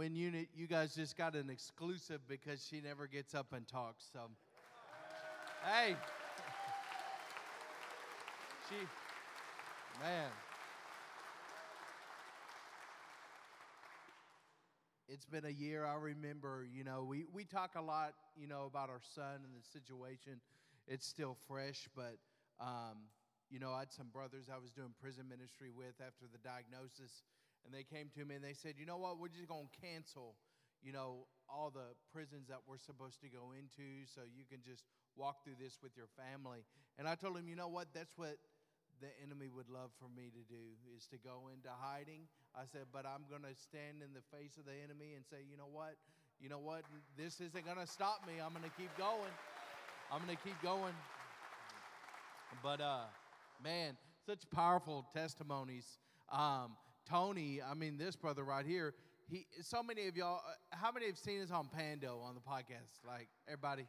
when you you guys just got an exclusive because she never gets up and talks. So, hey, she, man. It's been a year. I remember, you know, we, we talk a lot, you know, about our son and the situation. It's still fresh, but, um, you know, I had some brothers I was doing prison ministry with after the diagnosis and they came to me and they said, you know what, we're just going to cancel, you know, all the prisons that we're supposed to go into so you can just walk through this with your family. And I told him, you know what, that's what the enemy would love for me to do is to go into hiding. I said, but I'm going to stand in the face of the enemy and say, you know what, you know what, this isn't going to stop me. I'm going to keep going. I'm going to keep going. But uh, man, such powerful testimonies. Um, Tony, I mean, this brother right here, he, so many of y'all, uh, how many have seen us on Pando on the podcast? Like, everybody?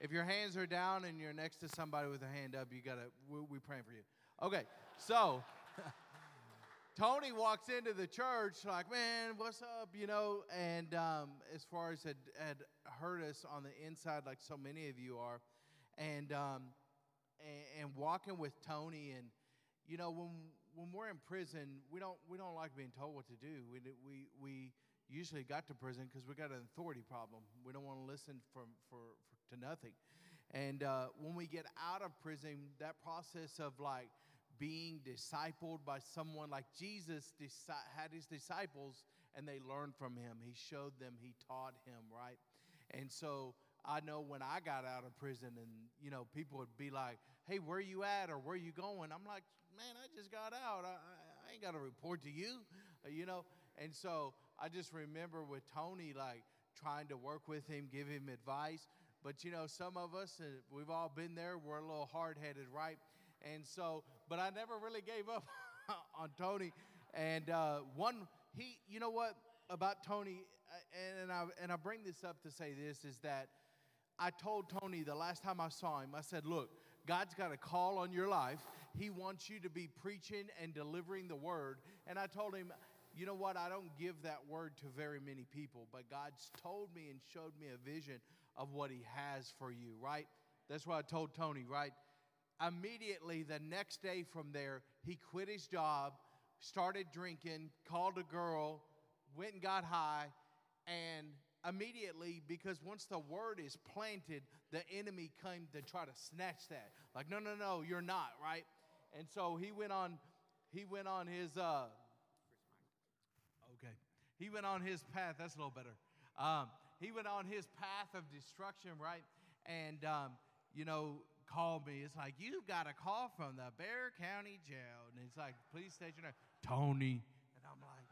If your hands are down and you're next to somebody with a hand up, you gotta, we, we praying for you. Okay, so Tony walks into the church like, man, what's up, you know? And um, as far as had, had hurt us on the inside, like so many of you are, and, um, and, and walking with Tony and, you know, when when we're in prison, we don't we don't like being told what to do. We we we usually got to prison because we got an authority problem. We don't want to listen from for, for to nothing. And uh, when we get out of prison, that process of like being discipled by someone like Jesus had his disciples and they learned from him. He showed them, he taught him, right? And so I know when I got out of prison and you know people would be like, "Hey, where you at or where you going?" I'm like, man, I just got out. I, I ain't got to report to you, uh, you know. And so I just remember with Tony, like trying to work with him, give him advice. But you know, some of us, uh, we've all been there. We're a little hard headed, right? And so, but I never really gave up on Tony. And uh, one, he, you know what about Tony, uh, and I and I bring this up to say this is that I told Tony the last time I saw him, I said, look, God's got a call on your life. He wants you to be preaching and delivering the word. And I told him, you know what? I don't give that word to very many people, but God's told me and showed me a vision of what He has for you, right? That's what I told Tony, right? Immediately, the next day from there, he quit his job, started drinking, called a girl, went and got high, and immediately because once the word is planted, the enemy came to try to snatch that. Like, no, no, no, you're not, right? And so he went on, he went on his uh okay. He went on his path, that's a little better. Um, he went on his path of destruction, right? And um, you know, called me. It's like, you've got a call from the Bexar County Jail. And it's like, please state your name. Tony. And I'm like,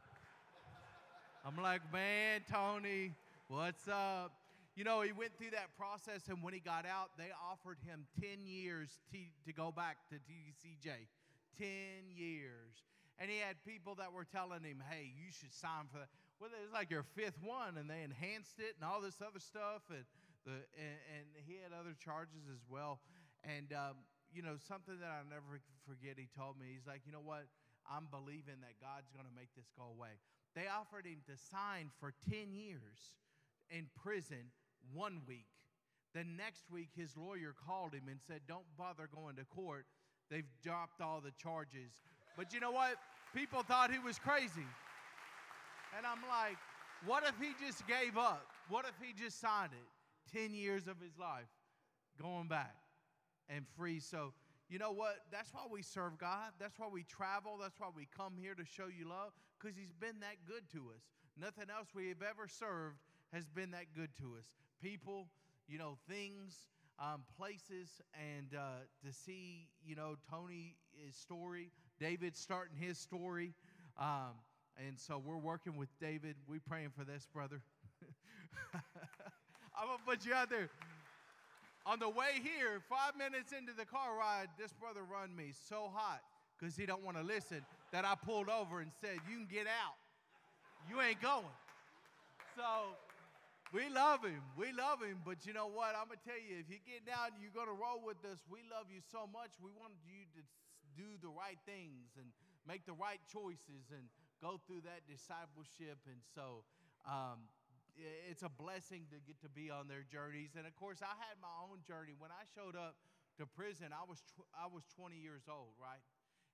I'm like, man, Tony, What's up? You know, he went through that process, and when he got out, they offered him 10 years t- to go back to TDCJ. 10 years. And he had people that were telling him, hey, you should sign for that. Well, it was like your fifth one, and they enhanced it and all this other stuff. And, the, and, and he had other charges as well. And, um, you know, something that I'll never forget, he told me, he's like, you know what? I'm believing that God's going to make this go away. They offered him to sign for 10 years in prison one week. The next week, his lawyer called him and said, Don't bother going to court. They've dropped all the charges. But you know what? People thought he was crazy. And I'm like, what if he just gave up? What if he just signed it? 10 years of his life going back and free. So, you know what? That's why we serve God. That's why we travel. That's why we come here to show you love because he's been that good to us. Nothing else we have ever served has been that good to us. People, you know, things, um, places, and uh, to see, you know, Tony's story, David starting his story. Um, and so we're working with David. We praying for this, brother. I'm going to put you out there. On the way here, five minutes into the car ride, this brother run me so hot because he don't want to listen that I pulled over and said, you can get out. You ain't going. So we love him. We love him. But you know what? I'm going to tell you, if you get down, you're going to roll with us. We love you so much. We want you to do the right things and make the right choices and go through that discipleship. And so um, it's a blessing to get to be on their journeys. And of course, I had my own journey. When I showed up to prison, I was tw- I was 20 years old, right?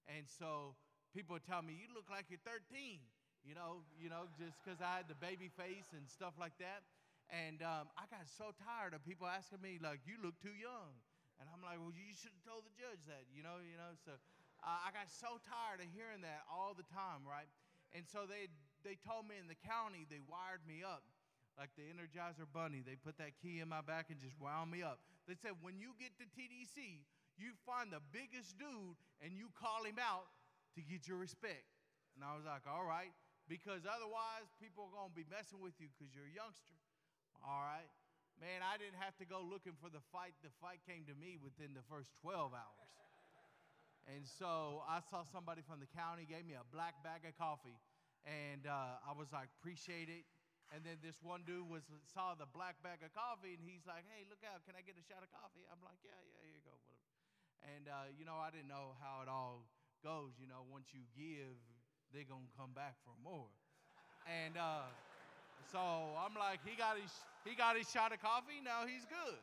And so people tell me, "You look like you're 13," you know, you know, just because I had the baby face and stuff like that. And um, I got so tired of people asking me, like, "You look too young," and I'm like, "Well, you should have told the judge that," you know, you know. So uh, I got so tired of hearing that all the time, right? And so they they told me in the county they wired me up like the Energizer Bunny. They put that key in my back and just wound me up. They said, when you get to TDC, you find the biggest dude and you call him out to get your respect. And I was like, all right, because otherwise people are going to be messing with you because you're a youngster. All right. Man, I didn't have to go looking for the fight. The fight came to me within the first 12 hours. And so I saw somebody from the county gave me a black bag of coffee. And uh, I was like, appreciate it. And then this one dude was saw the black bag of coffee, and he's like, "Hey, look out! Can I get a shot of coffee?" I'm like, "Yeah, yeah, here you go." Whatever. And uh, you know, I didn't know how it all goes. You know, once you give, they're gonna come back for more. and uh, so I'm like, he got his he got his shot of coffee. Now he's good.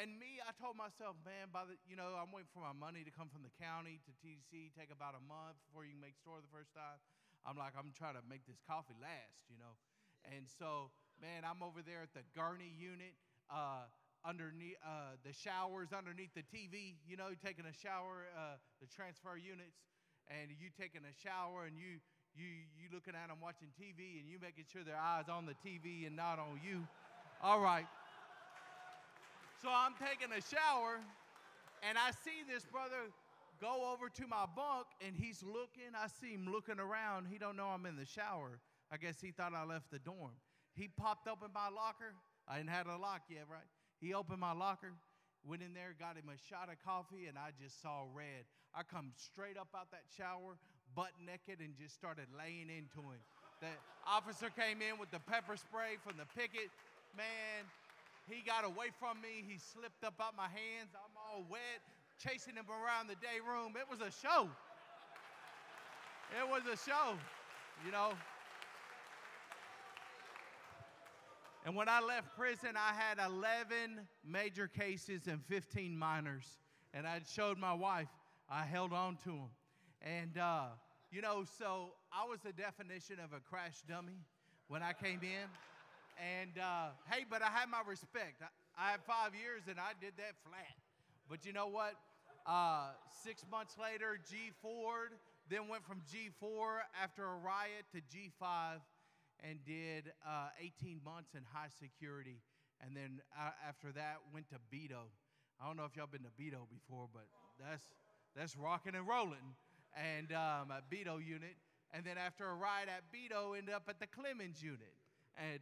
And me, I told myself, man, by the you know, I'm waiting for my money to come from the county to TC. Take about a month before you can make store the first time. I'm like, I'm trying to make this coffee last, you know. And so, man, I'm over there at the Gurney unit, uh, underneath uh, the showers, underneath the TV. You know, taking a shower, uh, the transfer units, and you taking a shower, and you you you looking at them watching TV, and you making sure their eyes on the TV and not on you. All right. So I'm taking a shower, and I see this brother go over to my bunk, and he's looking. I see him looking around. He don't know I'm in the shower. I guess he thought I left the dorm. He popped open my locker. I didn't have a lock yet, right? He opened my locker, went in there, got him a shot of coffee, and I just saw red. I come straight up out that shower, butt naked, and just started laying into him. The officer came in with the pepper spray from the picket. Man, he got away from me. He slipped up out my hands. I'm all wet, chasing him around the day room. It was a show. It was a show, you know. And when I left prison, I had 11 major cases and 15 minors. And I showed my wife, I held on to them. And, uh, you know, so I was the definition of a crash dummy when I came in. And uh, hey, but I had my respect. I, I had five years and I did that flat. But you know what? Uh, six months later, G Ford, then went from G4 after a riot to G5 and did uh, 18 months in high security. And then uh, after that, went to Beto. I don't know if y'all been to Beto before, but that's, that's rocking and rolling. And um, at Beto unit. And then after a ride at Beto, ended up at the Clemens unit. And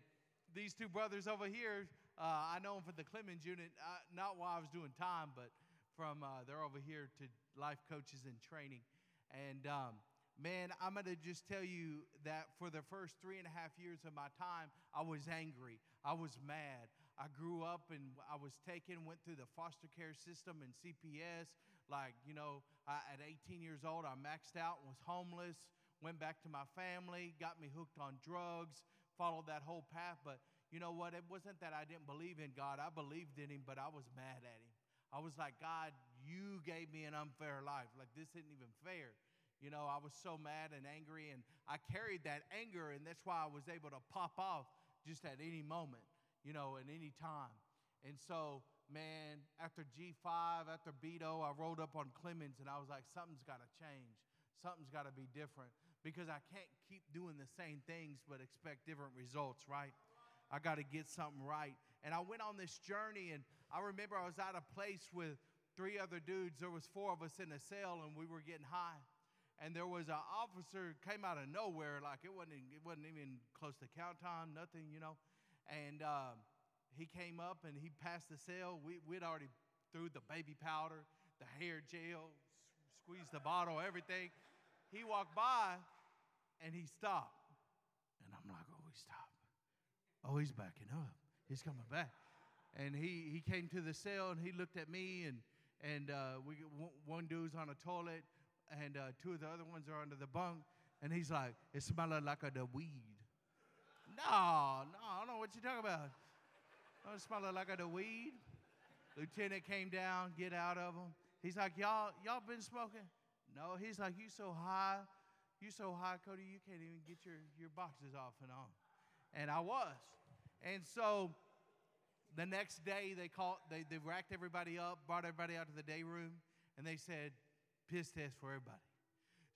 these two brothers over here, uh, I know them for the Clemens unit, uh, not while I was doing time, but from uh, they're over here to life coaches and training. And um, man, I'm going to just tell you that for the first three and a half years of my time, I was angry. I was mad. I grew up and I was taken, went through the foster care system and CPS. Like, you know, I, at 18 years old, I maxed out and was homeless, went back to my family, got me hooked on drugs, followed that whole path. But you know what? It wasn't that I didn't believe in God. I believed in Him, but I was mad at Him. I was like, God, you gave me an unfair life. Like, this isn't even fair. You know, I was so mad and angry, and I carried that anger, and that's why I was able to pop off just at any moment, you know, at any time. And so, man, after G5, after Beto, I rolled up on Clemens, and I was like, something's got to change. Something's got to be different because I can't keep doing the same things but expect different results, right? I got to get something right. And I went on this journey, and I remember I was at a place with three other dudes. There was four of us in a cell, and we were getting high. And there was an officer came out of nowhere, like it wasn't it wasn't even close to count time, nothing, you know. And um, he came up and he passed the cell. We we'd already threw the baby powder, the hair gel, squeezed the bottle, everything. He walked by, and he stopped, and I'm like, oh, he stopped. Oh, he's backing up. He's coming back. And he, he came to the cell and he looked at me and and uh, we one- dude's on a toilet and uh, two of the other ones are under the bunk and he's like, it smelling like a, the weed. No, no, I don't know What you're talking about? Oh, it smelled like a weed. Lieutenant came down, get out of him. He's like, y'all, y'all been smoking? No. He's like, you so high, you so high, Cody, you can't even get your, your boxes off and on. And I was. And so the next day they called, they, they racked everybody up, brought everybody out to the day room, and they said, piss test for everybody.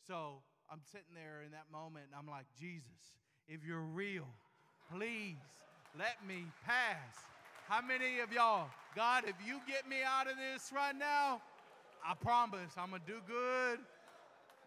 So I'm sitting there in that moment and I'm like, Jesus, if you're real, please let me pass. How many of y'all, God, if you get me out of this right now, I promise I'm going to do good.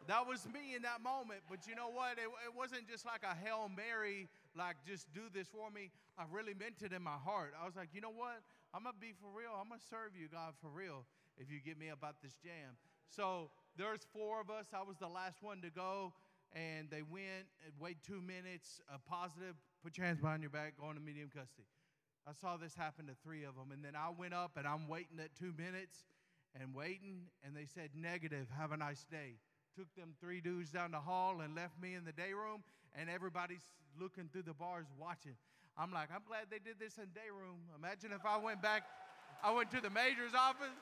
That was me in that moment. But you know what? It, it wasn't just like a Hail Mary, like just do this for me. I really meant it in my heart. I was like, you know what? I'm going to be for real. I'm going to serve you, God, for real, if you get me about this jam. So there's four of us. I was the last one to go. And they went wait two minutes, positive, put your hands behind your back, go into medium custody. I saw this happen to three of them. And then I went up and I'm waiting at two minutes and waiting, and they said, Negative, have a nice day. Took them three dudes down the hall and left me in the day room, and everybody's looking through the bars watching. I'm like, I'm glad they did this in day room. Imagine if I went back, I went to the major's office,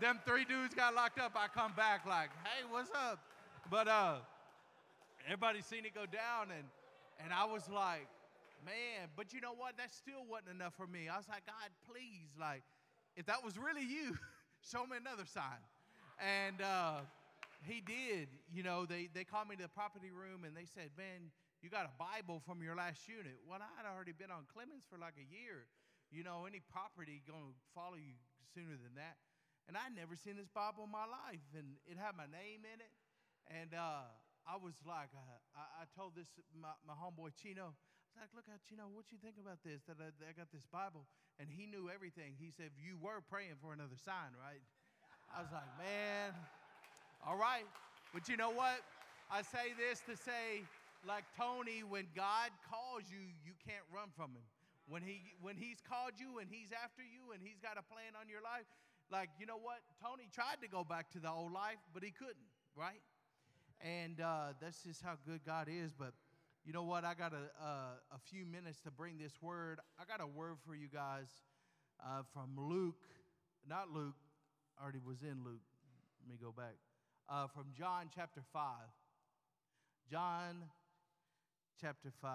them three dudes got locked up. I come back like, hey, what's up? But uh, everybody seen it go down, and and I was like, man, but you know what? That still wasn't enough for me. I was like, God, please, like, if that was really you, show me another sign. And uh, he did. You know, they, they called me to the property room and they said, man, you got a Bible from your last unit. Well, I had already been on Clemens for like a year. You know, any property going to follow you sooner than that. And I'd never seen this Bible in my life, and it had my name in it. And uh, I was like, uh, I, I, told this my, my homeboy Chino, like, look at you know, what you think about this? That I, I, got this Bible, and he knew everything. He said, you were praying for another sign, right? I was like, man, all right. But you know what? I say this to say, like Tony, when God calls you, you can't run from him. When he when he's called you and he's after you and he's got a plan on your life, like you know what? Tony tried to go back to the old life, but he couldn't, right? And uh, that's just how good God is. But you know what? I got a, uh, a few minutes to bring this word. I got a word for you guys uh, from Luke, not Luke, already was in Luke. Let me go back. Uh, from John chapter 5. John chapter 5.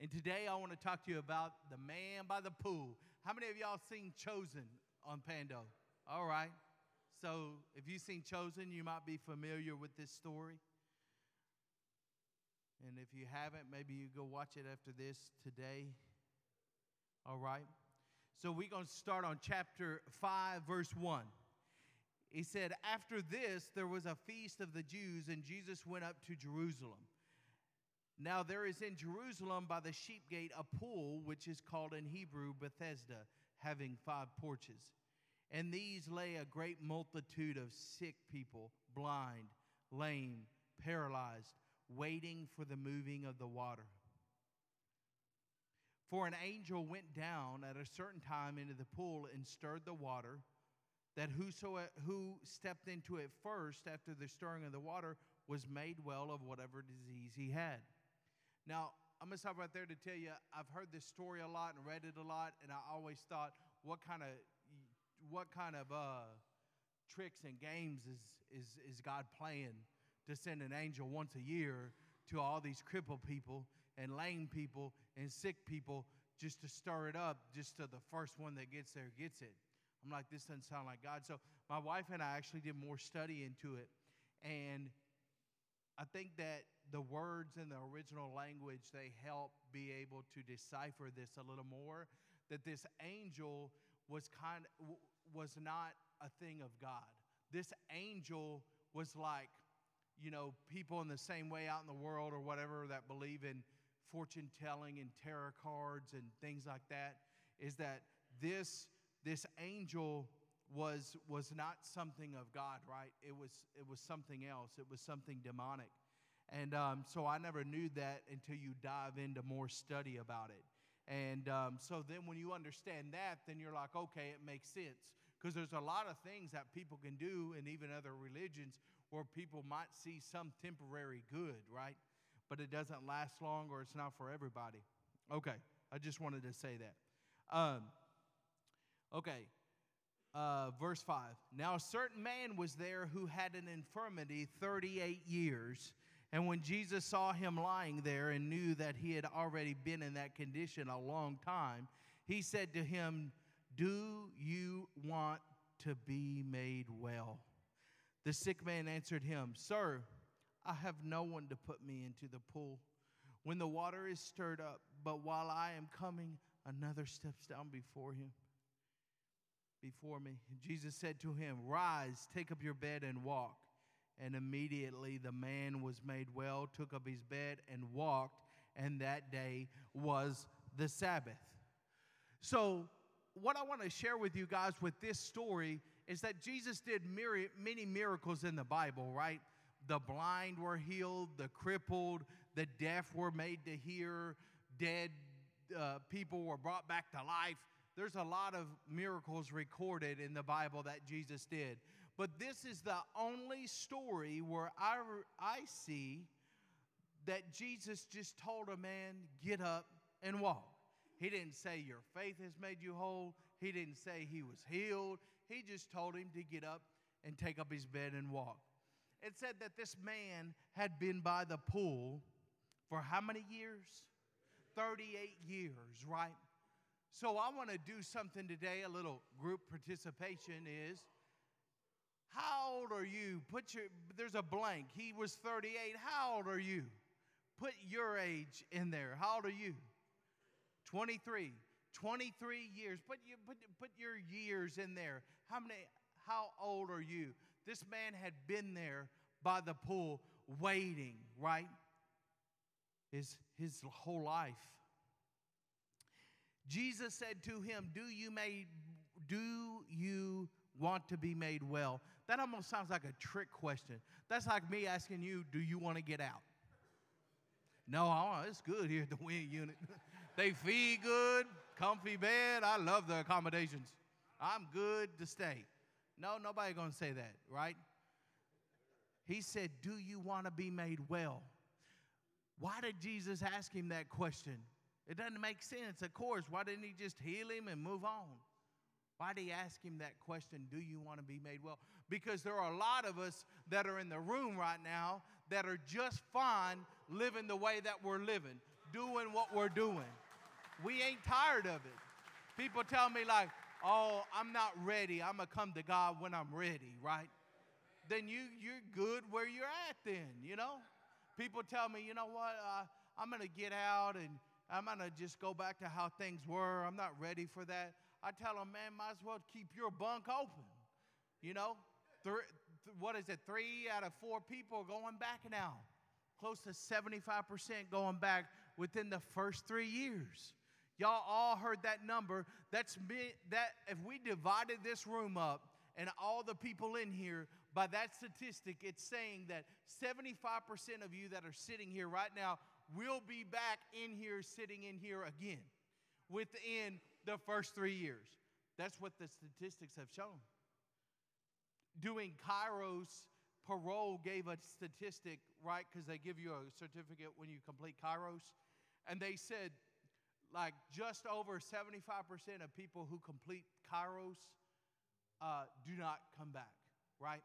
And today I want to talk to you about the man by the pool. How many of y'all seen Chosen on Pando? All right. So if you've seen Chosen, you might be familiar with this story. And if you haven't, maybe you go watch it after this today. All right. So we're going to start on chapter 5, verse 1. He said, After this, there was a feast of the Jews, and Jesus went up to Jerusalem. Now, there is in Jerusalem by the sheep gate a pool, which is called in Hebrew Bethesda, having five porches. And these lay a great multitude of sick people, blind, lame, paralyzed waiting for the moving of the water. For an angel went down at a certain time into the pool and stirred the water, that whosoever who stepped into it first after the stirring of the water was made well of whatever disease he had. Now, I'm gonna stop right there to tell you I've heard this story a lot and read it a lot, and I always thought, what kind of what kind of uh, tricks and games is is is God playing? To send an angel once a year to all these crippled people and lame people and sick people just to stir it up, just so the first one that gets there gets it. I'm like, this doesn't sound like God. So my wife and I actually did more study into it. And I think that the words in the original language, they help be able to decipher this a little more. That this angel was kind of, was not a thing of God. This angel was like you know, people in the same way out in the world or whatever that believe in fortune telling and tarot cards and things like that is that this this angel was was not something of God, right? It was it was something else. It was something demonic, and um, so I never knew that until you dive into more study about it. And um, so then when you understand that, then you're like, okay, it makes sense because there's a lot of things that people can do, and even other religions where people might see some temporary good, right? but it doesn't last long or it's not for everybody. Okay, I just wanted to say that. Um, okay, uh, verse 5. Now, a certain man was there who had an infirmity 38 years. And when Jesus saw him lying there and knew that he had already been in that condition a long time, he said to him, Do you want to be made well? The sick man answered him, Sir, I have no one to put me into the pool when the water is stirred up, but while I am coming, another steps down before him. Before me. Jesus said to him, Rise, take up your bed and walk. And immediately the man was made well, took up his bed and walked, and that day was the Sabbath. So, what I want to share with you guys with this story is that Jesus did many miracles in the Bible, right? The blind were healed, the crippled, the deaf were made to hear, dead uh, people were brought back to life. There's a lot of miracles recorded in the Bible that Jesus did. But this is the only story where I, I see that Jesus just told a man, Get up and walk. He didn't say, Your faith has made you whole. He didn't say he was healed. He just told him to get up and take up his bed and walk. It said that this man had been by the pool for how many years? 38 years, right? So I want to do something today, a little group participation is how old are you? Put your there's a blank. He was 38. How old are you? Put your age in there. How old are you? 23. 23 years. Put, you, put, put your years in there. How many, how old are you? This man had been there by the pool waiting, right? His, his whole life. Jesus said to him, Do you made do you want to be made well? That almost sounds like a trick question. That's like me asking you, Do you want to get out? No, I want. it's good here at the Wynne unit. they feed good, comfy bed. I love the accommodations. I'm good to stay. No, nobody gonna say that, right? He said, Do you want to be made well? Why did Jesus ask him that question? It doesn't make sense, of course. Why didn't he just heal him and move on? Why did he ask him that question, Do you want to be made well? Because there are a lot of us that are in the room right now that are just fine living the way that we're living, doing what we're doing. We ain't tired of it. People tell me, like, oh, I'm not ready. I'm going to come to God when I'm ready, right? Then you, you're good where you're at, then, you know? People tell me, you know what? Uh, I'm going to get out and I'm going to just go back to how things were. I'm not ready for that. I tell them, man, might as well keep your bunk open. You know, three, what is it? Three out of four people are going back now. Close to 75% going back within the first three years. Y'all all heard that number. That's me, that if we divided this room up and all the people in here by that statistic, it's saying that 75% of you that are sitting here right now will be back in here, sitting in here again within the first three years. That's what the statistics have shown. Doing Kairos parole gave a statistic, right? Because they give you a certificate when you complete Kairos. And they said like just over 75% of people who complete Kairos uh, do not come back, right?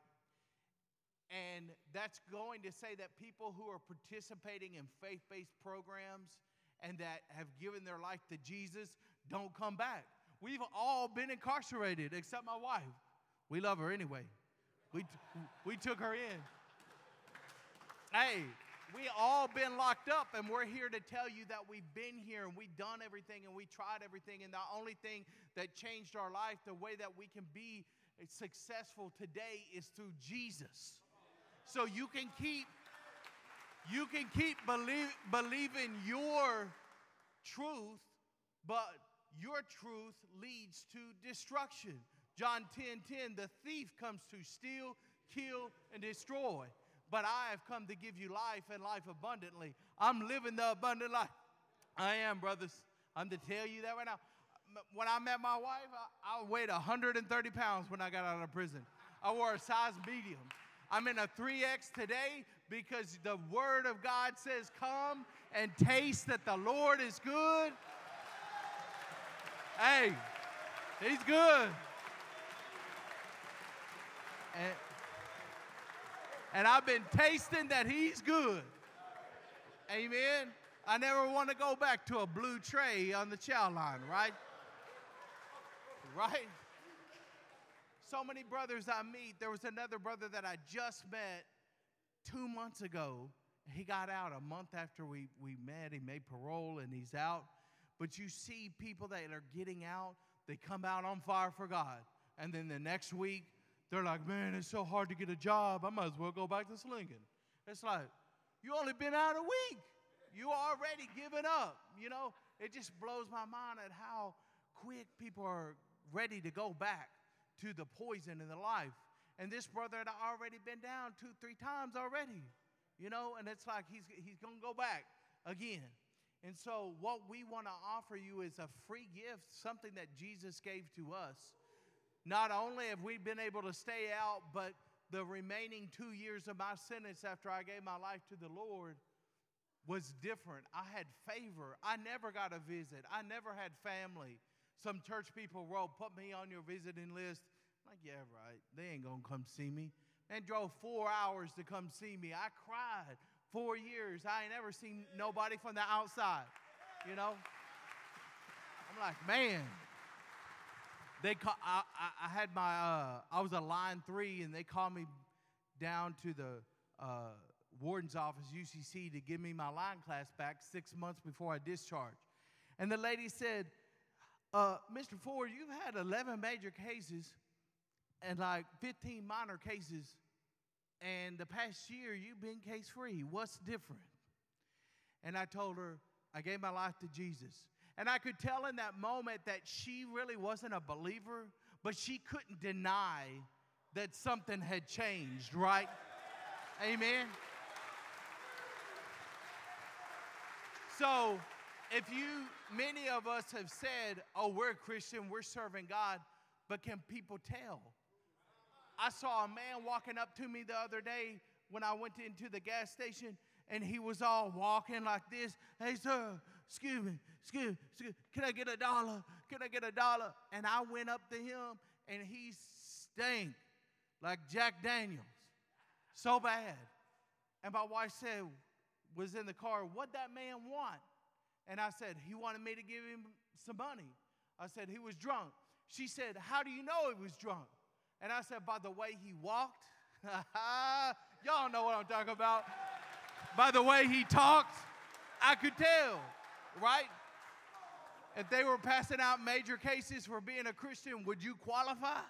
And that's going to say that people who are participating in faith based programs and that have given their life to Jesus don't come back. We've all been incarcerated except my wife. We love her anyway. We, we took her in. Hey, we all been locked up and we're here to tell you that we've been here and we've done everything and we tried everything and the only thing that changed our life the way that we can be successful today is through jesus. So you can keep you can keep believe, believing your truth but your truth leads to destruction. John 10 10 the thief comes to steal kill and destroy but I have come to give you life and life abundantly. I'm living the abundant life. I am, brothers. I'm to tell you that right now. When I met my wife, I, I weighed 130 pounds when I got out of prison. I wore a size medium. I'm in a 3X today because the Word of God says, Come and taste that the Lord is good. Hey, He's good. And, and I've been tasting that He's good. Amen. I never want to go back to a blue tray on the chow line, right? Right? So many brothers I meet. There was another brother that I just met two months ago. He got out a month after we, we met. He made parole and he's out. But you see people that are getting out, they come out on fire for God. And then the next week, they're like, man, it's so hard to get a job. I might as well go back to slinging. It's like, you only been out a week. You already given up. You know, it just blows my mind at how quick people are ready to go back to the poison in the life. And this brother had already been down two, three times already. You know, and it's like he's he's gonna go back again. And so, what we want to offer you is a free gift, something that Jesus gave to us. Not only have we been able to stay out, but the remaining two years of my sentence after I gave my life to the Lord was different. I had favor. I never got a visit, I never had family. Some church people wrote, put me on your visiting list. I'm like, yeah, right. They ain't to come see me. And drove four hours to come see me. I cried four years. I ain't ever seen nobody from the outside, you know? I'm like, man. They call, I, I, had my, uh, I was a line three, and they called me down to the uh, warden's office, UCC, to give me my line class back six months before I discharged. And the lady said, uh, Mr. Ford, you've had 11 major cases and like 15 minor cases and the past year you've been case free. What's different? And I told her, I gave my life to Jesus. And I could tell in that moment that she really wasn't a believer, but she couldn't deny that something had changed, right? Amen. So, if you, many of us have said, oh, we're a Christian, we're serving God, but can people tell? I saw a man walking up to me the other day when I went into the gas station, and he was all walking like this. Hey, sir, excuse me, excuse me, excuse me, can I get a dollar? Can I get a dollar? And I went up to him, and he stank like Jack Daniels, so bad. And my wife said, was in the car, what that man want? And I said, he wanted me to give him some money. I said, he was drunk. She said, how do you know he was drunk? And I said, by the way he walked. Y'all know what I'm talking about. By the way he talked, I could tell, right? If they were passing out major cases for being a Christian, would you qualify?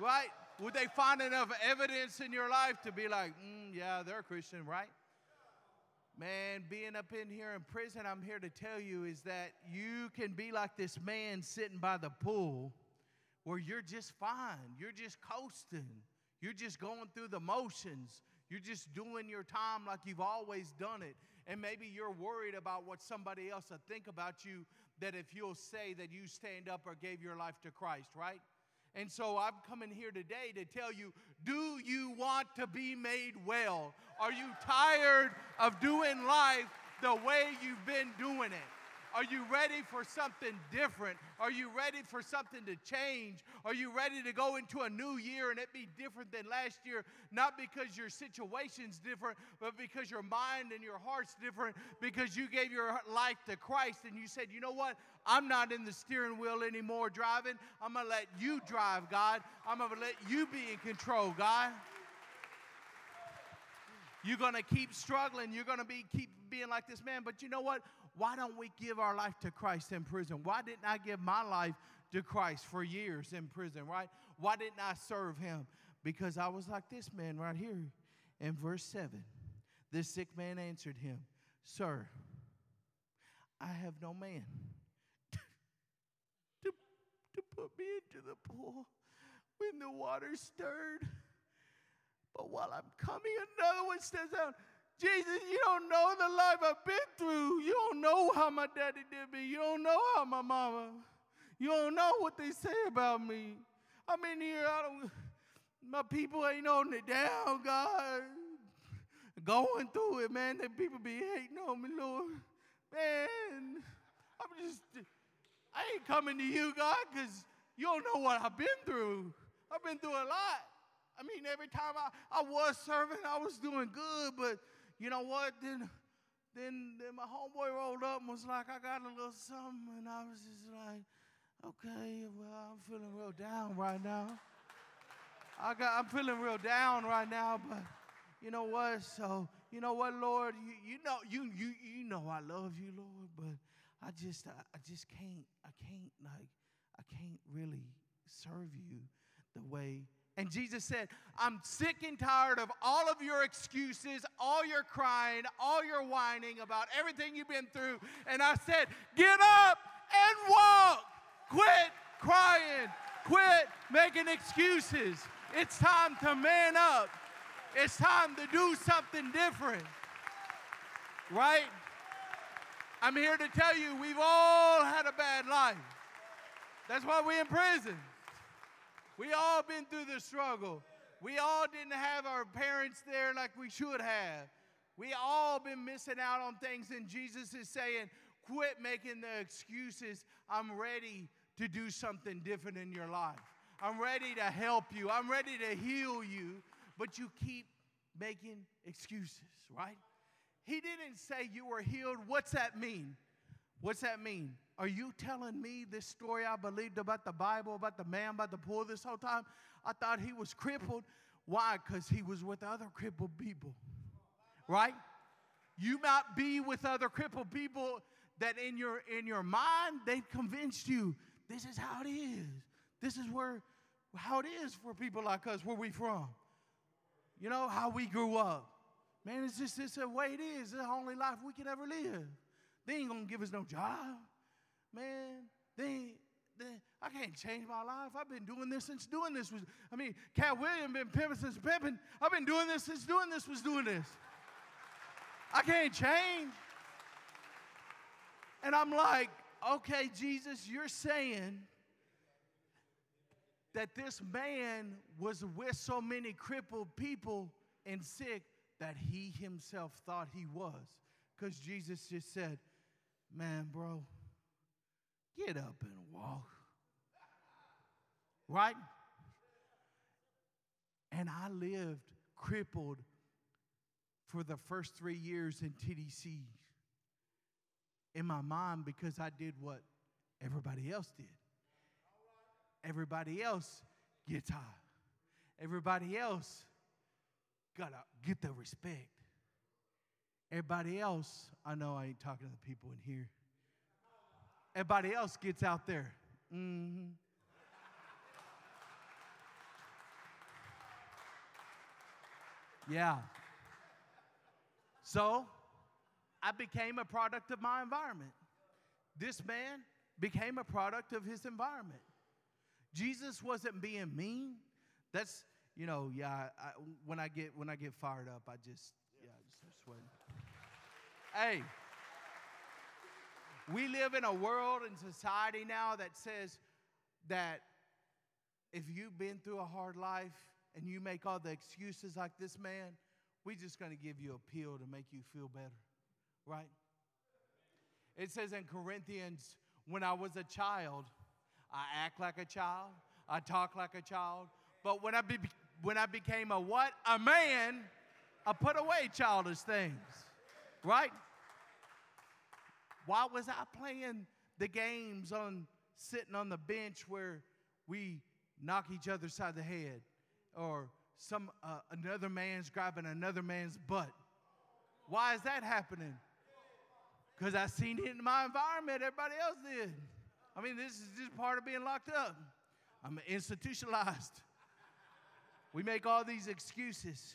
Right? Would they find enough evidence in your life to be like, mm, yeah, they're a Christian, right? Man, being up in here in prison, I'm here to tell you is that you can be like this man sitting by the pool where you're just fine. You're just coasting. You're just going through the motions. You're just doing your time like you've always done it. And maybe you're worried about what somebody else will think about you that if you'll say that you stand up or gave your life to Christ, right? And so I'm coming here today to tell you do you want to be made well? Are you tired of doing life the way you've been doing it? Are you ready for something different? Are you ready for something to change? Are you ready to go into a new year and it be different than last year? Not because your situation's different, but because your mind and your heart's different, because you gave your life to Christ and you said, you know what? I'm not in the steering wheel anymore driving. I'm going to let you drive, God. I'm going to let you be in control, God. You're going to keep struggling. You're going to be keep being like this man. But you know what? Why don't we give our life to Christ in prison? Why didn't I give my life to Christ for years in prison, right? Why didn't I serve him? Because I was like this man right here in verse 7. This sick man answered him, Sir, I have no man to, to put me into the pool when the water stirred. But while I'm coming, another one steps out. Jesus, you don't know the life I've been through. You don't know how my daddy did me. You don't know how my mama. You don't know what they say about me. I'm in here. I don't. My people ain't holding it down, God. going through it, man. The people be hating on me, Lord. Man, I'm just, I ain't coming to you, God, because you don't know what I've been through. I've been through a lot. I mean, every time I, I was serving, I was doing good, but you know what? Then, then, then my homeboy rolled up and was like, I got a little something, and I was just like, okay, well, I'm feeling real down right now. I got, I'm feeling real down right now, but you know what? So, you know what, Lord? You, you know, you, you, you know I love you, Lord, but I just, I, I just can't, I can't, like, I can't really serve you the way. And Jesus said, I'm sick and tired of all of your excuses, all your crying, all your whining about everything you've been through. And I said, Get up and walk. Quit crying. Quit making excuses. It's time to man up. It's time to do something different. Right? I'm here to tell you we've all had a bad life. That's why we're in prison. We all been through the struggle. We all didn't have our parents there like we should have. We all been missing out on things, and Jesus is saying, quit making the excuses. I'm ready to do something different in your life. I'm ready to help you. I'm ready to heal you, but you keep making excuses, right? He didn't say you were healed. What's that mean? What's that mean? Are you telling me this story I believed about the Bible, about the man by the pool this whole time? I thought he was crippled. Why? Because he was with other crippled people, right? You might be with other crippled people that in your in your mind they've convinced you this is how it is. This is where how it is for people like us, where we from. You know, how we grew up. Man, it's just it's the way it is. It's the only life we can ever live. They ain't gonna give us no job. Man, they they, I can't change my life. I've been doing this since doing this was, I mean, Katt Williams been pimping since pimping. I've been doing this since doing this was doing this. I can't change. And I'm like, okay, Jesus, you're saying that this man was with so many crippled people and sick that he himself thought he was. Because Jesus just said, Man, bro, get up and walk. Right? And I lived crippled for the first three years in TDC in my mind because I did what everybody else did. Everybody else gets high. Everybody else gotta get the respect. Everybody else, I know I ain't talking to the people in here. Everybody else gets out there. Mm-hmm. Yeah. So I became a product of my environment. This man became a product of his environment. Jesus wasn't being mean. That's you know, yeah. I, when I get when I get fired up, I just yeah, I just sweating. hey, we live in a world and society now that says that if you've been through a hard life and you make all the excuses like this man, we're just going to give you a pill to make you feel better, right? It says in Corinthians, when I was a child, I act like a child, I talk like a child, but when I, be, when I became a what? A man, I put away childish things, right? Why was I playing the games on sitting on the bench where we knock each other side the head or some uh, another man's grabbing another man's butt? Why is that happening? Because I seen it in my environment. Everybody else did. I mean, this is just part of being locked up. I'm institutionalized. We make all these excuses.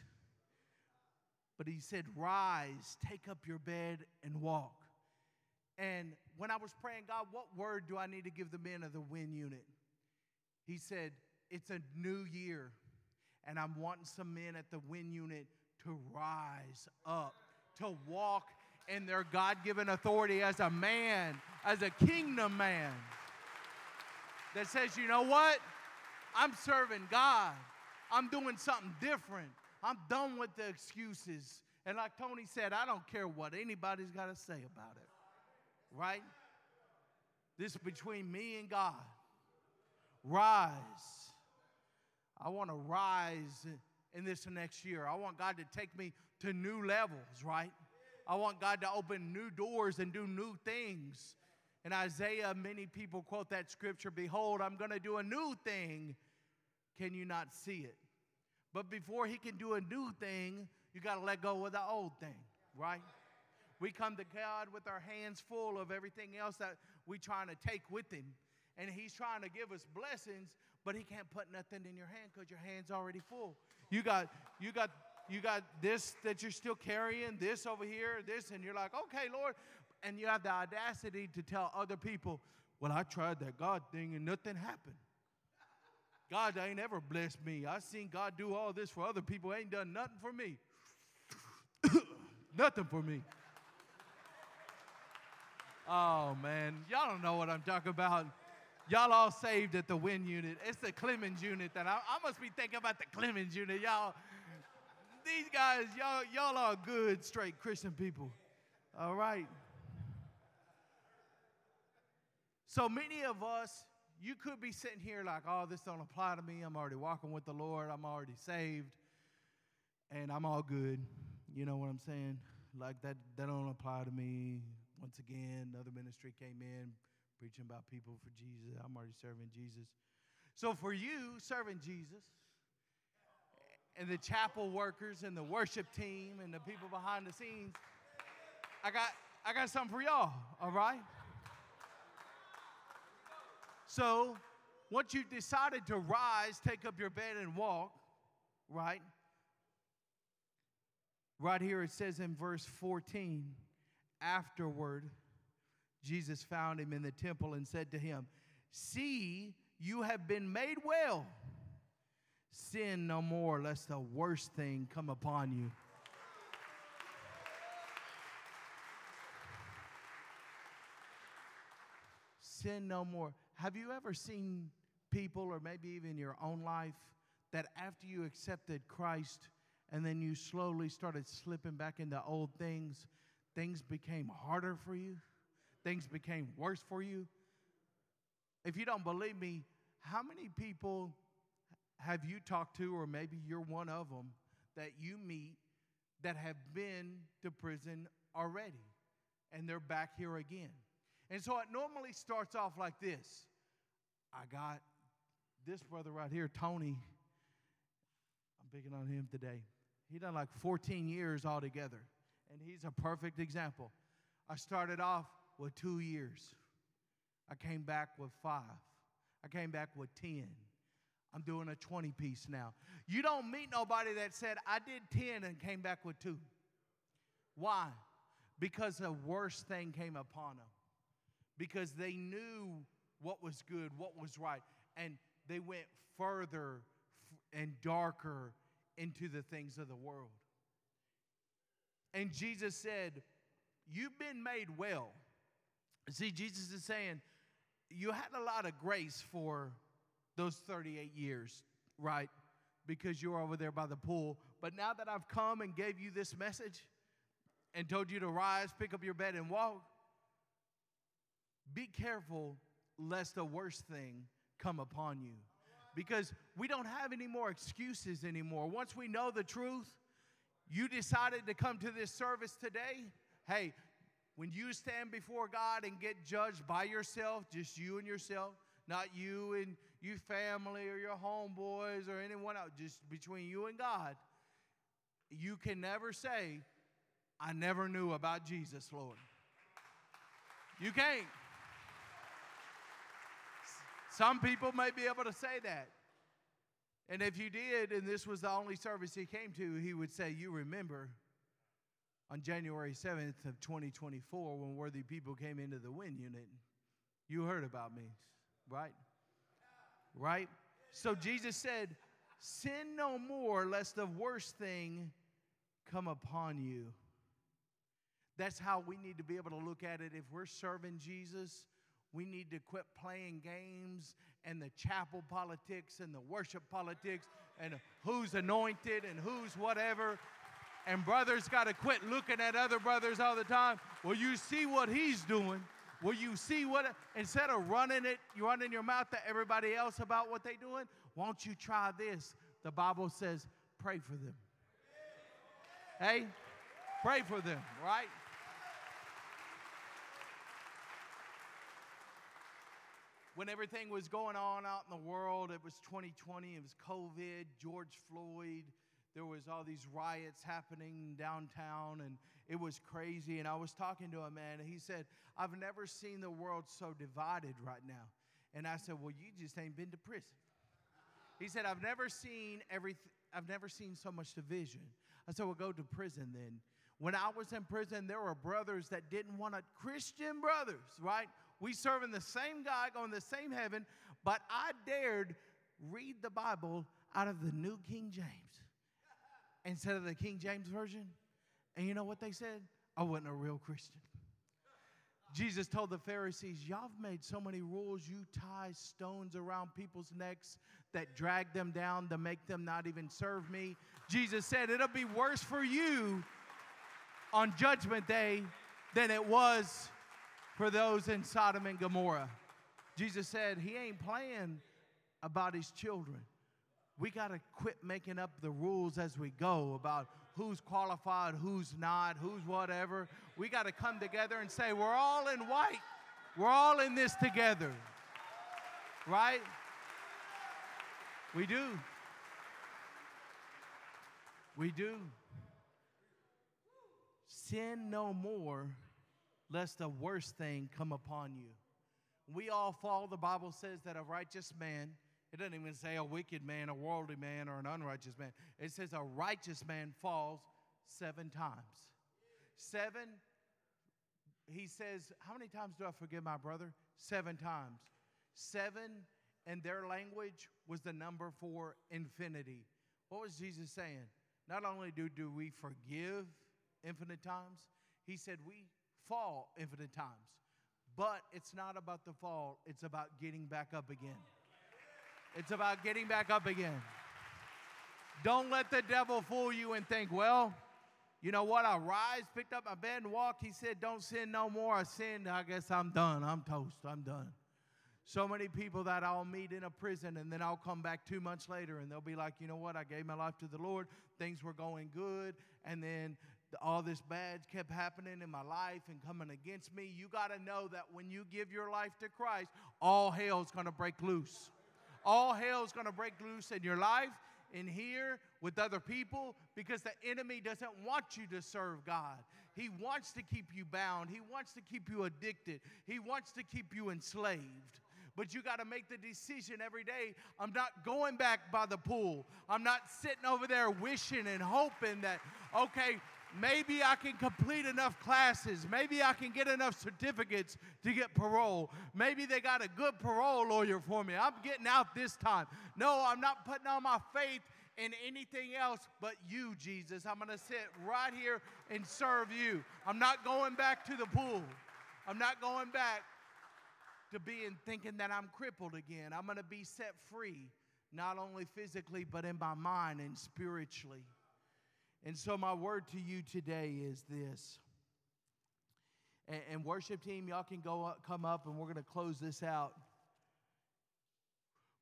But he said, Rise, take up your bed, and walk. And when I was praying, God, what word do I need to give the men of the Wynne unit? He said, It's a new year, and I'm wanting some men at the Wynne unit to rise up, to walk in their God given authority as a man, as a kingdom man that says, you know what? I'm serving God. I'm doing something different. I'm done with the excuses And like Tony said, I don't care what anybody's got to say about it. Right? This is between me and God. Rise. I want to rise in this next year. I want God to take me to new levels, right? I want God to open new doors and do new things. In Isaiah, many people quote that scripture Behold, I'm going to do a new thing. Can you not see it? But before he can do a new thing, you got to let go of the old thing, right? We come to God with our hands full of everything else that we're trying to take with him. And he's trying to give us blessings, but he can't put nothing in your hand because your hand's already full. You got, you got, you got this that you're still carrying, this over here, this, and you're like, okay, Lord. And you have the audacity to tell other people, well, I tried that God thing and nothing happened. God ain't ever blessed me. I seen God do all this for other people, ain't done nothing for me. nothing for me. Oh man, y'all don't know what I'm talking about. Y'all all saved at the Wynne unit. It's the Clemens unit that I, I must be thinking about the Clemens unit. Y'all, these guys, y'all, y'all are good, straight Christian people. All right. So many of us, you could be sitting here like, oh, this don't apply to me. I'm already walking with the Lord. I'm already saved. And I'm all good. You know what I'm saying? Like that, that don't apply to me. Once again, another ministry came in preaching about people for Jesus. I'm already serving Jesus. So for you, serving Jesus, and the chapel workers and the worship team and the people behind the scenes, I got I got something for y'all, all right? So, once you've decided to rise, take up your bed and walk, right? Right here it says in verse 14, afterward, Jesus found him in the temple and said to him, See, you have been made well. Sin no more, lest the worst thing come upon you. Sin no more. Have you ever seen people, or maybe even your own life, that after you accepted Christ and then you slowly started slipping back into old things, things became harder for you? Things became worse for you? If you don't believe me, how many people have you talked to, or maybe you're one of them, that you meet that have been to prison already and they're back here again? And so it normally starts off like this I got this brother right here, Tony. I'm picking on him today. He done like 14 years altogether, and he's a perfect example. I started off with two years. I came back with five. I came back with 10. I'm doing a 20 piece now. You don't meet nobody that said, I did 10 and came back with two. Why? Because the worst thing came upon them because they knew what was good, what was right, and they went further and darker into the things of the world. And Jesus said, You've been made well. See, Jesus is saying, You had a lot of grace for those 38 years, right? Because you were over there by the pool. But now that I've come and gave you this message and told you to rise, pick up your bed, and walk, be careful lest the worst thing come upon you. Because we don't have any more excuses anymore. Once we know the truth, you decided to come to this service today. Hey, when you stand before God and get judged by yourself, just you and yourself, not you and your family or your homeboys or anyone else, just between you and God, you can never say, I never knew about Jesus, Lord. You can't. Some people may be able to say that. And if you did, and this was the only service he came to, he would say, You remember on January 7th of 2024 when worthy people came into the Wynne unit. You heard about me, right? Right? So Jesus said, Sin no more, lest the worst thing come upon you. That's how we need to be able to look at it. If we're serving Jesus, we need to quit playing games and the chapel politics and the worship politics and who's anointed and who's whatever. And brothers got to quit looking at other brothers all the time. Well, you see what he's doing. Well, you see what, instead of running it, you running your mouth to everybody else about what they're doing, won't you try this? The Bible says, pray for them. Hey, pray for them, right? When everything was going on out in the world, it was 2020, it was COVID, George Floyd, there was all these riots happening downtown and it was crazy. And i was talking to a man and he said i've never seen the world so divided right now. And i said well you just ain't been to prison. He said i've never seen everything i've never seen so much division. I said well go to prison then. When i was in prison there were brothers that didn't want to christian brothers right we serving the same god going the same heaven but i dared read the bible out of the new king james instead of the King James Version. And you know what they said? I wasn't a real Christian. Jesus told the Pharisees, Y'all have made so many rules, you tie stones around people's necks that drag them down to make them not even serve me. Jesus said, It'll be worse for you on Judgment Day than it was for those in Sodom and Gomorrah. Jesus said, He ain't playing about His children we got to quit making up the rules as we go about who's qualified, who's not, who's whatever. We got to come together and say, we're all in white. We're all in this together. Right? We do. We do. Sin no more, lest a worse thing come upon you. We all fall, the Bible says that a righteous man it doesn't even say a wicked man, a worldly man, or an unrighteous man. It says a righteous man falls seven times. Seven, he says, How many times do I forgive my brother? Seven times. Seven and their language was the number for infinity. What was Jesus saying? Not only do, do we forgive infinite times, he said we fall infinite times. But it's not about the fall, it's about getting back up again. It's about getting back up again. Don't let the devil fool you and think, well, you know what? I rise, picked up my bed, and walked. He said, Don't sin no more. I sinned. I guess I'm done. I'm toast. I'm done. So many people that I'll meet in a prison, and then I'll come back two months later, and they'll be like, You know what? I gave my life to the Lord. Things were going good. And then all this bad kept happening in my life and coming against me. You got to know that when you give your life to Christ, all hell's going to break loose all hell is going to break loose in your life, in here, with other people, because the enemy doesn't want you to serve God. He wants to keep you bound, he wants to keep you addicted, he wants to keep you enslaved. But you got to make the decision every day. I'm not going back by the pool. I'm not sitting over there wishing and hoping that, okay, Maybe I can complete enough classes. Maybe I can get enough certificates to get parole. Maybe they got a good parole lawyer for me. I'm getting out this time. No, I'm not putting all my faith in anything else but you, Jesus. I'm going to sit right here and serve you. I'm not going back to the pool. I'm not going back to being thinking that I'm crippled again. I'm going to be set free, not only physically, but in my mind and spiritually. And so, my word to you today is this. And, and worship team, y'all can go up, come up, and we're going to close this out.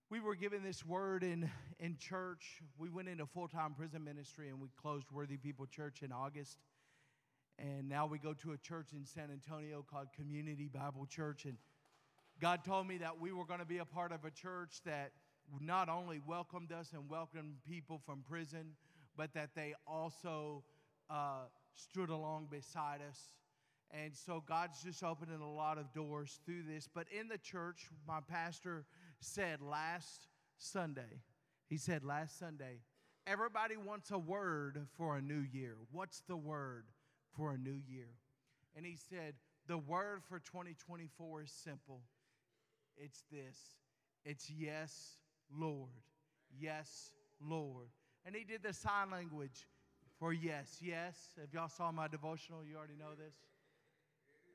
We were given this word in, in church. We went into full time prison ministry and we closed Worthy People Church in August. And now we go to a church in San Antonio called Community Bible Church. And God told me that we were going to be a part of a church that not only welcomed us and welcomed people from prison, but that they also uh, stood along beside us. And so God's just opening a lot of doors through this. But in the church, my pastor said last Sunday, he said last Sunday, everybody wants a word for a new year. What's the word for a new year? And he said, the word for 2024 is simple. It's this it's yes, Lord. Yes, Lord. And he did the sign language for yes, yes. If y'all saw my devotional, you already know this.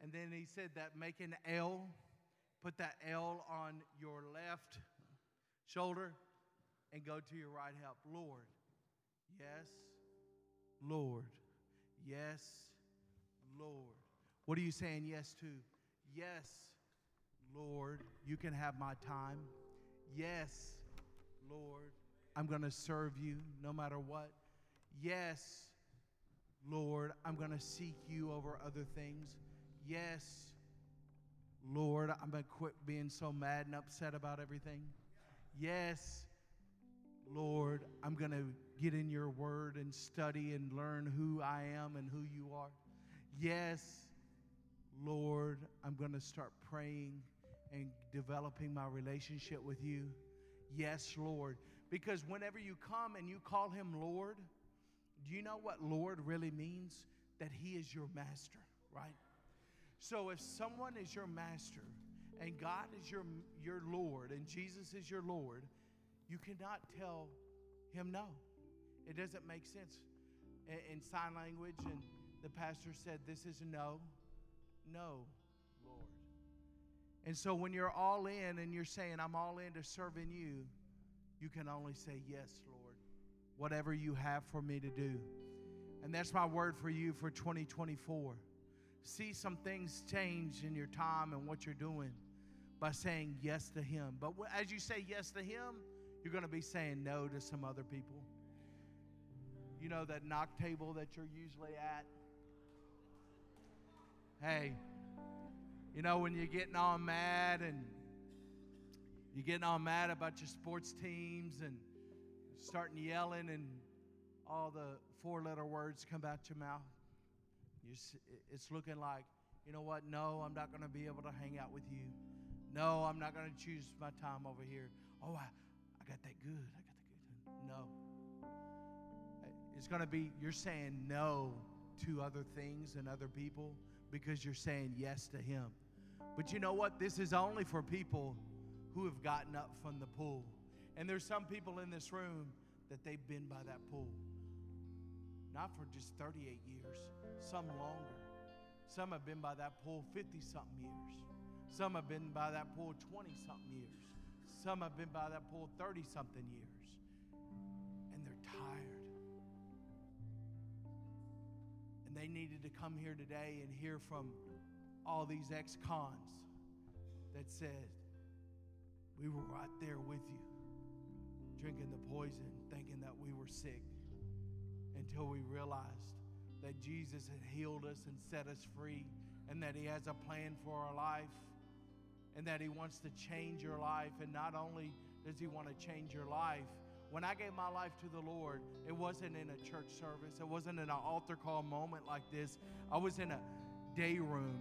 And then he said that make an L, put that L on your left shoulder and go to your right help. Lord, yes, Lord. Yes, Lord. What are you saying yes to? Yes, Lord, you can have my time. Yes, Lord, I'm going to serve you no matter what. Yes, Lord, I'm going to seek you over other things. Yes, Lord, I'm going to quit being so mad and upset about everything. Yes, Lord, I'm going to get in your word and study and learn who I am and who you are. Yes, Lord, I'm going to start praying and developing my relationship with you. Yes, Lord. Because whenever you come and you call him Lord, do you know what Lord really means? That he is your master, right? So if someone is your master and God is your, your Lord and Jesus is your Lord, you cannot tell him no. It doesn't make sense. In, in sign language, and the pastor said, This is no, no, Lord. And so when you're all in and you're saying, I'm all in to serving you, you can only say, Yes, Lord, whatever you have for me to do. And that's my word for you for 2024. See some things change in your time and what you're doing by saying yes to Him. But as you say yes to Him, you're going to be saying no to some other people. You know that knock table that you're usually at? Hey, you know when you're getting all mad and you're getting all mad about your sports teams and starting yelling and all the four letter words come out your mouth? it's looking like, you know what? No, I'm not going to be able to hang out with you. No, I'm not going to choose my time over here. Oh, I, I got that good. I got that good. No. It's going to be, you're saying no to other things and other people because you're saying yes to Him. But you know what? This is only for people who have gotten up from the pool. And there's some people in this room that they've been by that pool. Not for just 38 years, some longer. Some have been by that pool 50 something years. Some have been by that pool 20 something years. Some have been by that pool 30 something years. And they're tired. And they needed to come here today and hear from all these ex cons that said, We were right there with you, drinking the poison, thinking that we were sick, until we realized that Jesus had healed us and set us free, and that He has a plan for our life and that He wants to change your life. And not only does He want to change your life, when I gave my life to the Lord, it wasn't in a church service, it wasn't in an altar call moment like this. I was in a day room,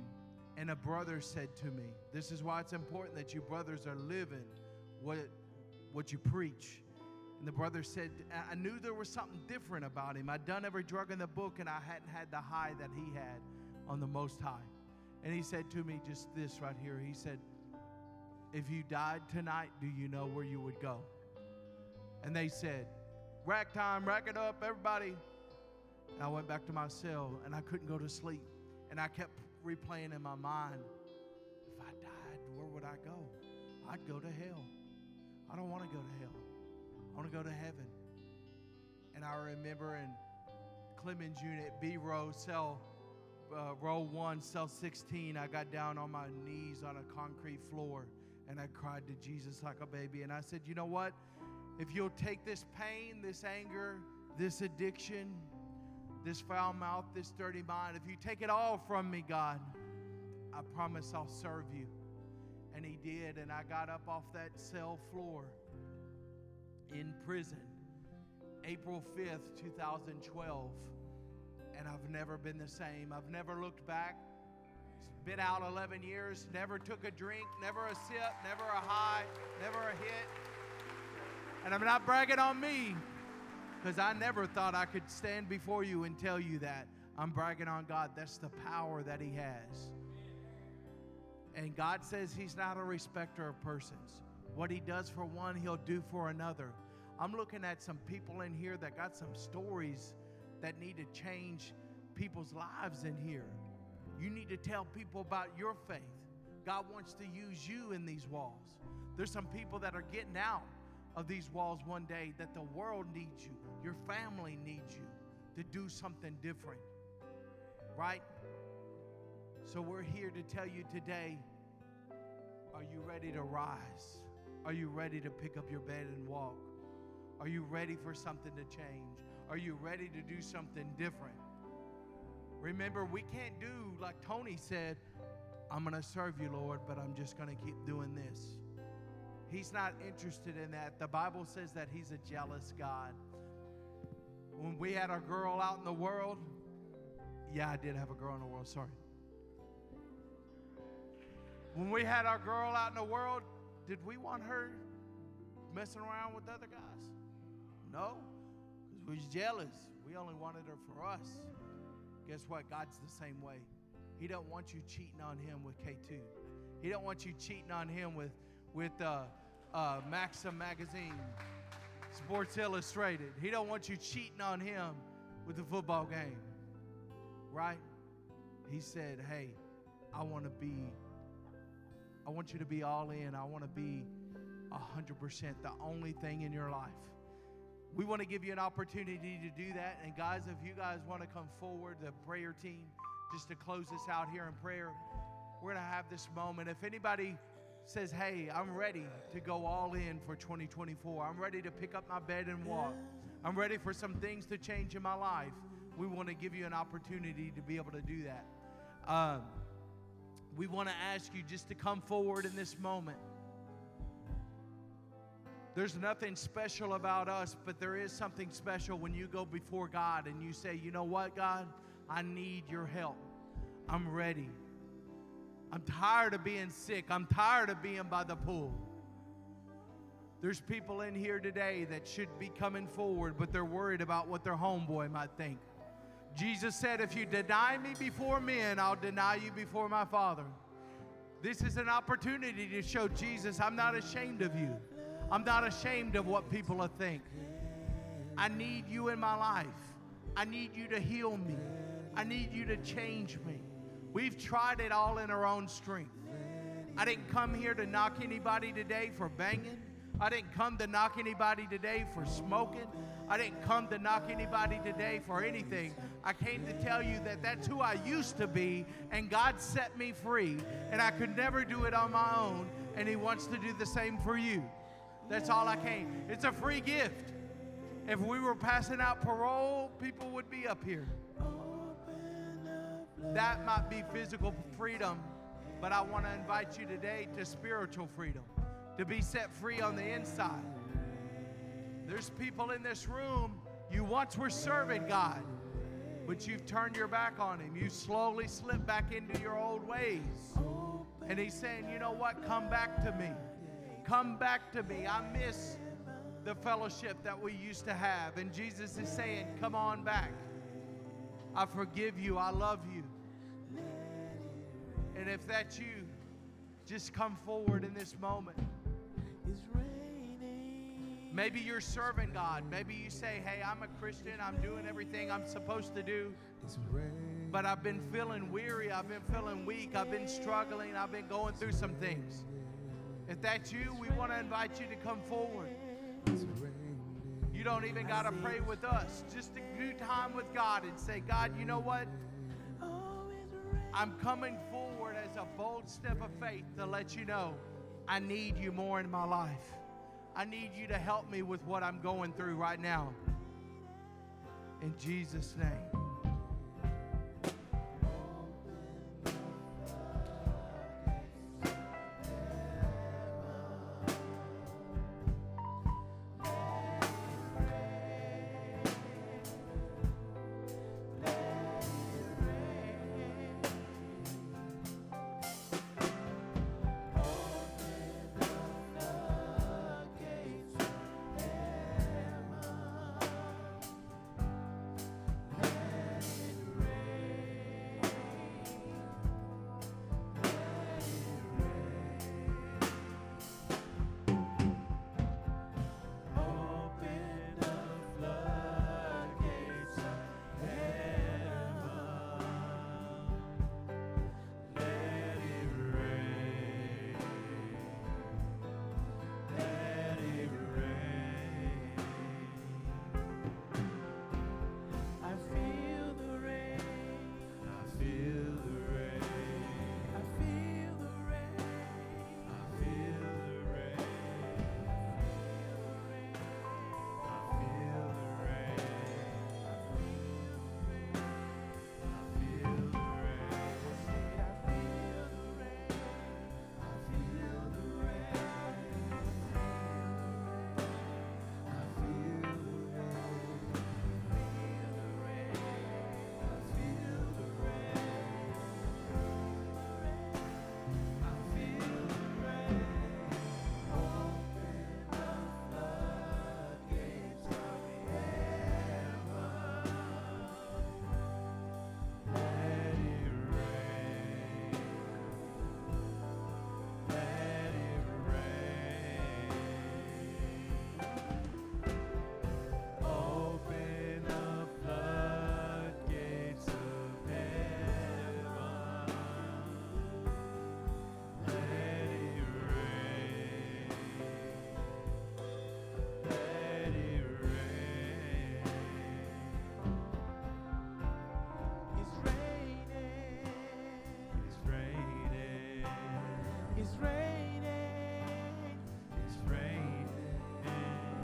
and a brother said to me, This is why it's important that you brothers are living what, what you preach. And the brother said, I knew there was something different about him. I'd done every drug in the book, and I hadn't had the high that he had on the Most High. And he said to me just this right here. He said, if you died tonight, do you know where you would go? And they said, Rack time, rack it up, everybody. And I went back to my cell and I couldn't go to sleep. And I kept replaying in my mind if I died, where would I go? I'd go to hell. I don't want to go to hell. I want to go to heaven. And I remember in Clemens Unit, B row, cell, uh, row one, cell 16, I got down on my knees on a concrete floor and I cried to Jesus like a baby. And I said, You know what? If you'll take this pain, this anger, this addiction, this foul mouth, this dirty mind, if you take it all from me, God, I promise I'll serve you. And he did. And I got up off that cell floor in prison April 5th, 2012. And I've never been the same. I've never looked back. Been out 11 years, never took a drink, never a sip, never a high, never a hit. And I'm not bragging on me because I never thought I could stand before you and tell you that. I'm bragging on God. That's the power that He has. And God says He's not a respecter of persons. What He does for one, He'll do for another. I'm looking at some people in here that got some stories that need to change people's lives in here. You need to tell people about your faith. God wants to use you in these walls. There's some people that are getting out of these walls one day that the world needs you, your family needs you to do something different. right? So we're here to tell you today are you ready to rise? Are you ready to pick up your bed and walk? Are you ready for something to change? Are you ready to do something different? Remember, we can't do like Tony said, I'm going to serve you, Lord, but I'm just going to keep doing this. He's not interested in that. The Bible says that He's a jealous God. When we had our girl out in the world, yeah, I did have a girl in the world, sorry. When we had our girl out in the world, did we want her messing around with other guys? No, because we was jealous. We only wanted her for us. Guess what? God's the same way. He don't want you cheating on him with K2. He don't want you cheating on him with with uh, uh, Maxim magazine, Sports Illustrated. He don't want you cheating on him with the football game, right? He said, "Hey, I want to be. I want you to be all in. I want to be hundred percent the only thing in your life." We want to give you an opportunity to do that. And guys, if you guys want to come forward, the prayer team, just to close this out here in prayer, we're going to have this moment. If anybody says, Hey, I'm ready to go all in for 2024, I'm ready to pick up my bed and walk, I'm ready for some things to change in my life, we want to give you an opportunity to be able to do that. Um, we want to ask you just to come forward in this moment. There's nothing special about us, but there is something special when you go before God and you say, You know what, God? I need your help. I'm ready. I'm tired of being sick. I'm tired of being by the pool. There's people in here today that should be coming forward, but they're worried about what their homeboy might think. Jesus said, If you deny me before men, I'll deny you before my Father. This is an opportunity to show Jesus, I'm not ashamed of you. I'm not ashamed of what people think. I need you in my life. I need you to heal me. I need you to change me. We've tried it all in our own strength. I didn't come here to knock anybody today for banging. I didn't come to knock anybody today for smoking. I didn't come to knock anybody today for anything. I came to tell you that that's who I used to be, and God set me free, and I could never do it on my own, and He wants to do the same for you. That's all I came. It's a free gift. If we were passing out parole, people would be up here. That might be physical freedom, but I want to invite you today to spiritual freedom, to be set free on the inside. There's people in this room, you once were serving God, but you've turned your back on Him. You slowly slipped back into your old ways. And He's saying, you know what? Come back to me. Come back to me. I miss the fellowship that we used to have. And Jesus is saying, Come on back. I forgive you. I love you. And if that's you, just come forward in this moment. Maybe you're serving God. Maybe you say, Hey, I'm a Christian. I'm doing everything I'm supposed to do. But I've been feeling weary. I've been feeling weak. I've been struggling. I've been going through some things. If that's you, we want to invite you to come forward. You don't even got to pray with us. Just to do time with God and say, God, you know what? I'm coming forward as a bold step of faith to let you know I need you more in my life. I need you to help me with what I'm going through right now. In Jesus' name.